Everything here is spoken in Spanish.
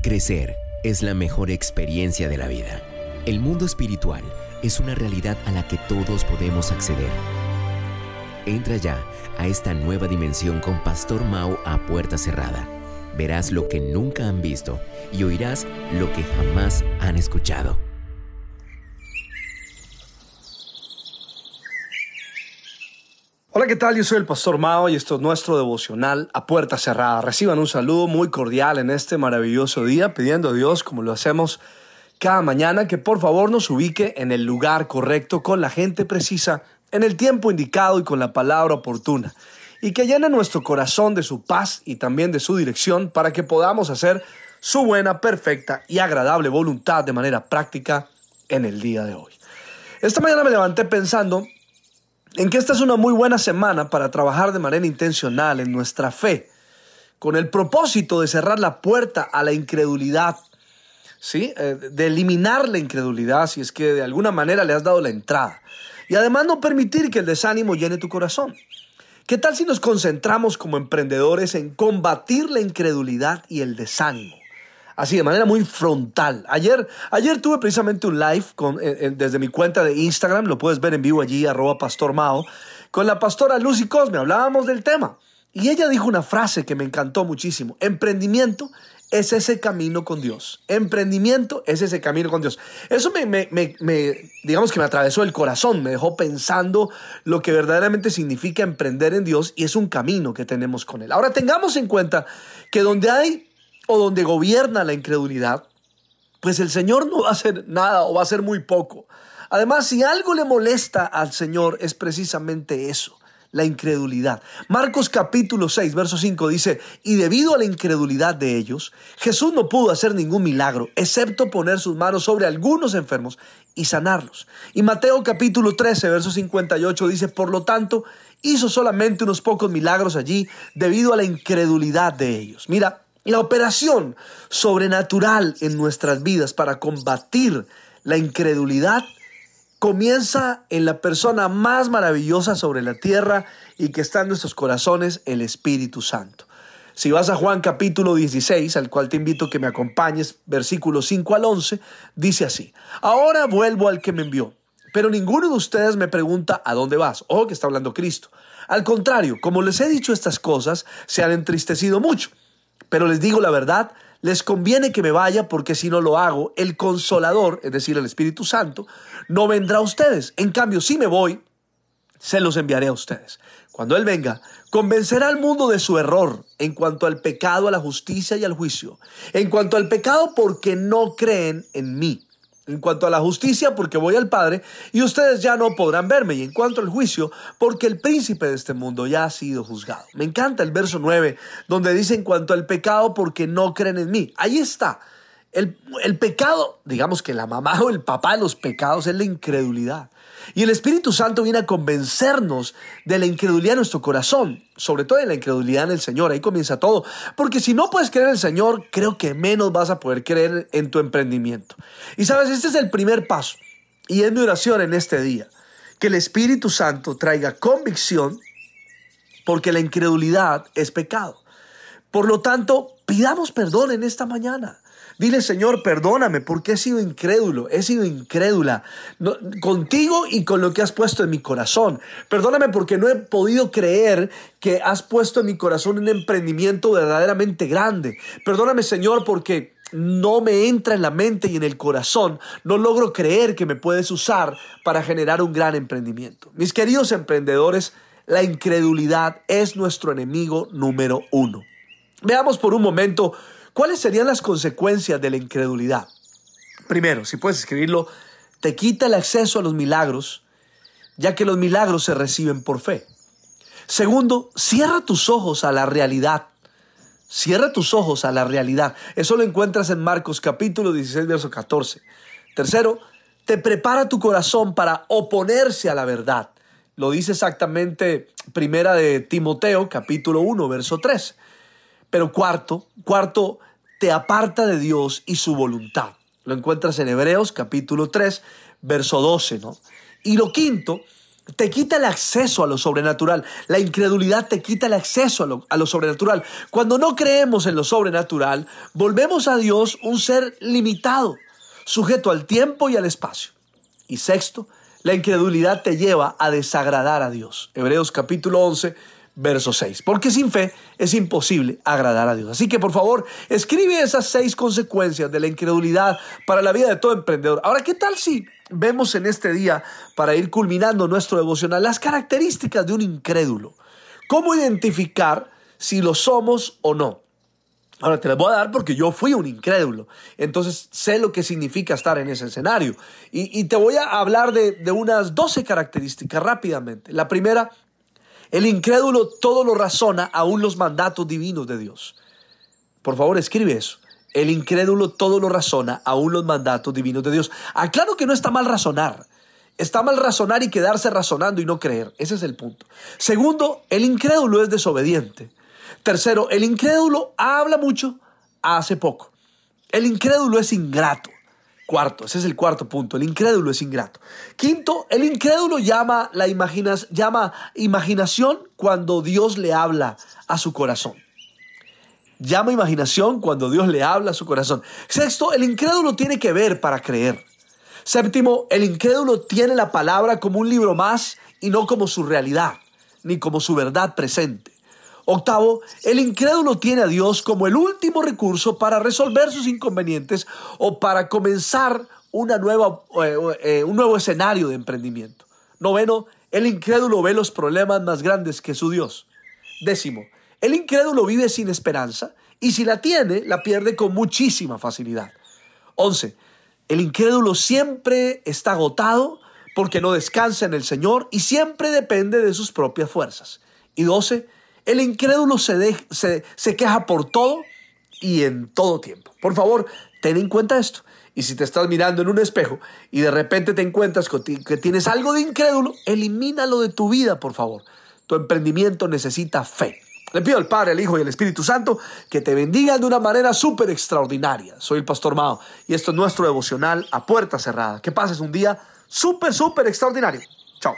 Crecer es la mejor experiencia de la vida. El mundo espiritual es una realidad a la que todos podemos acceder. Entra ya a esta nueva dimensión con Pastor Mao a puerta cerrada. Verás lo que nunca han visto y oirás lo que jamás han escuchado. Hola, ¿qué tal? Yo soy el Pastor Mao y esto es nuestro devocional a puerta cerrada. Reciban un saludo muy cordial en este maravilloso día, pidiendo a Dios, como lo hacemos cada mañana, que por favor nos ubique en el lugar correcto, con la gente precisa, en el tiempo indicado y con la palabra oportuna. Y que llene nuestro corazón de su paz y también de su dirección para que podamos hacer su buena, perfecta y agradable voluntad de manera práctica en el día de hoy. Esta mañana me levanté pensando en que esta es una muy buena semana para trabajar de manera intencional en nuestra fe, con el propósito de cerrar la puerta a la incredulidad, ¿sí? Eh, de eliminar la incredulidad si es que de alguna manera le has dado la entrada. Y además no permitir que el desánimo llene tu corazón. ¿Qué tal si nos concentramos como emprendedores en combatir la incredulidad y el desánimo? Así de manera muy frontal. Ayer, ayer tuve precisamente un live eh, eh, desde mi cuenta de Instagram, lo puedes ver en vivo allí, arroba Pastor Mao, con la pastora Lucy Cosme, hablábamos del tema. Y ella dijo una frase que me encantó muchísimo. Emprendimiento es ese camino con Dios. Emprendimiento es ese camino con Dios. Eso me, me, me, digamos que me atravesó el corazón, me dejó pensando lo que verdaderamente significa emprender en Dios y es un camino que tenemos con Él. Ahora tengamos en cuenta que donde hay o donde gobierna la incredulidad, pues el Señor no va a hacer nada o va a hacer muy poco. Además, si algo le molesta al Señor es precisamente eso, la incredulidad. Marcos capítulo 6, verso 5 dice, y debido a la incredulidad de ellos, Jesús no pudo hacer ningún milagro, excepto poner sus manos sobre algunos enfermos y sanarlos. Y Mateo capítulo 13, verso 58 dice, por lo tanto, hizo solamente unos pocos milagros allí debido a la incredulidad de ellos. Mira, la operación sobrenatural en nuestras vidas para combatir la incredulidad comienza en la persona más maravillosa sobre la tierra y que está en nuestros corazones, el Espíritu Santo. Si vas a Juan capítulo 16, al cual te invito a que me acompañes, versículos 5 al 11, dice así, ahora vuelvo al que me envió, pero ninguno de ustedes me pregunta a dónde vas, o que está hablando Cristo. Al contrario, como les he dicho estas cosas, se han entristecido mucho. Pero les digo la verdad, les conviene que me vaya porque si no lo hago, el consolador, es decir, el Espíritu Santo, no vendrá a ustedes. En cambio, si me voy, se los enviaré a ustedes. Cuando Él venga, convencerá al mundo de su error en cuanto al pecado, a la justicia y al juicio. En cuanto al pecado porque no creen en mí en cuanto a la justicia, porque voy al Padre y ustedes ya no podrán verme. Y en cuanto al juicio, porque el príncipe de este mundo ya ha sido juzgado. Me encanta el verso 9, donde dice en cuanto al pecado, porque no creen en mí. Ahí está. El, el pecado, digamos que la mamá o el papá de los pecados es la incredulidad. Y el Espíritu Santo viene a convencernos de la incredulidad en nuestro corazón, sobre todo de la incredulidad en el Señor. Ahí comienza todo. Porque si no puedes creer en el Señor, creo que menos vas a poder creer en tu emprendimiento. Y sabes, este es el primer paso. Y es mi oración en este día. Que el Espíritu Santo traiga convicción porque la incredulidad es pecado. Por lo tanto, pidamos perdón en esta mañana. Dile, Señor, perdóname porque he sido incrédulo, he sido incrédula contigo y con lo que has puesto en mi corazón. Perdóname porque no he podido creer que has puesto en mi corazón un emprendimiento verdaderamente grande. Perdóname, Señor, porque no me entra en la mente y en el corazón, no logro creer que me puedes usar para generar un gran emprendimiento. Mis queridos emprendedores, la incredulidad es nuestro enemigo número uno. Veamos por un momento ¿Cuáles serían las consecuencias de la incredulidad? Primero, si puedes escribirlo, te quita el acceso a los milagros, ya que los milagros se reciben por fe. Segundo, cierra tus ojos a la realidad. Cierra tus ojos a la realidad. Eso lo encuentras en Marcos capítulo 16, verso 14. Tercero, te prepara tu corazón para oponerse a la verdad. Lo dice exactamente primera de Timoteo capítulo 1, verso 3. Pero cuarto, cuarto, te aparta de Dios y su voluntad. Lo encuentras en Hebreos capítulo 3, verso 12, ¿no? Y lo quinto, te quita el acceso a lo sobrenatural. La incredulidad te quita el acceso a lo, a lo, sobrenatural. Cuando no creemos en lo sobrenatural, volvemos a Dios un ser limitado, sujeto al tiempo y al espacio. Y sexto, la incredulidad te lleva a desagradar a Dios. Hebreos capítulo 11, verso 6. Porque sin fe es imposible agradar a Dios. Así que por favor, escribe esas seis consecuencias de la incredulidad para la vida de todo emprendedor. Ahora, ¿qué tal si vemos en este día, para ir culminando nuestro devocional, las características de un incrédulo? ¿Cómo identificar si lo somos o no? Ahora te las voy a dar porque yo fui un incrédulo. Entonces sé lo que significa estar en ese escenario. Y, te voy a hablar de, de unas 12 características rápidamente. La primera el incrédulo todo lo razona, aún los mandatos divinos de Dios. Por favor, escribe eso. El incrédulo todo lo razona, aún los mandatos divinos de Dios. Aclaro que no está mal razonar. Está mal razonar y quedarse razonando y no creer. Ese es el punto. Segundo, el incrédulo es desobediente. Tercero, el incrédulo habla mucho, hace poco. El incrédulo es ingrato. Cuarto, ese es el cuarto punto, el incrédulo es ingrato. Quinto, el incrédulo llama, la llama imaginación cuando Dios le habla a su corazón. Llama imaginación cuando Dios le habla a su corazón. Sexto, el incrédulo tiene que ver para creer. Séptimo, el incrédulo tiene la palabra como un libro más y no como su realidad, ni como su verdad presente. Octavo, el incrédulo tiene a Dios como el último recurso para resolver sus inconvenientes o para comenzar una nueva, eh, eh, un nuevo escenario de emprendimiento. Noveno, el incrédulo ve los problemas más grandes que su Dios. Décimo, el incrédulo vive sin esperanza y si la tiene, la pierde con muchísima facilidad. Once, el incrédulo siempre está agotado porque no descansa en el Señor y siempre depende de sus propias fuerzas. Y doce, el incrédulo se, se, queja por todo y en todo tiempo. Por favor, ten en cuenta esto. Y si te estás mirando en un espejo y de repente te encuentras que tienes algo de incrédulo, elimínalo de tu vida, por favor. Tu emprendimiento necesita fe. Le pido al Padre, al Hijo y al Espíritu Santo que te bendigan de una manera súper extraordinaria. Soy el Pastor Mao y esto es nuestro devocional a puerta cerrada. Que pases un día súper, súper extraordinario. Chao.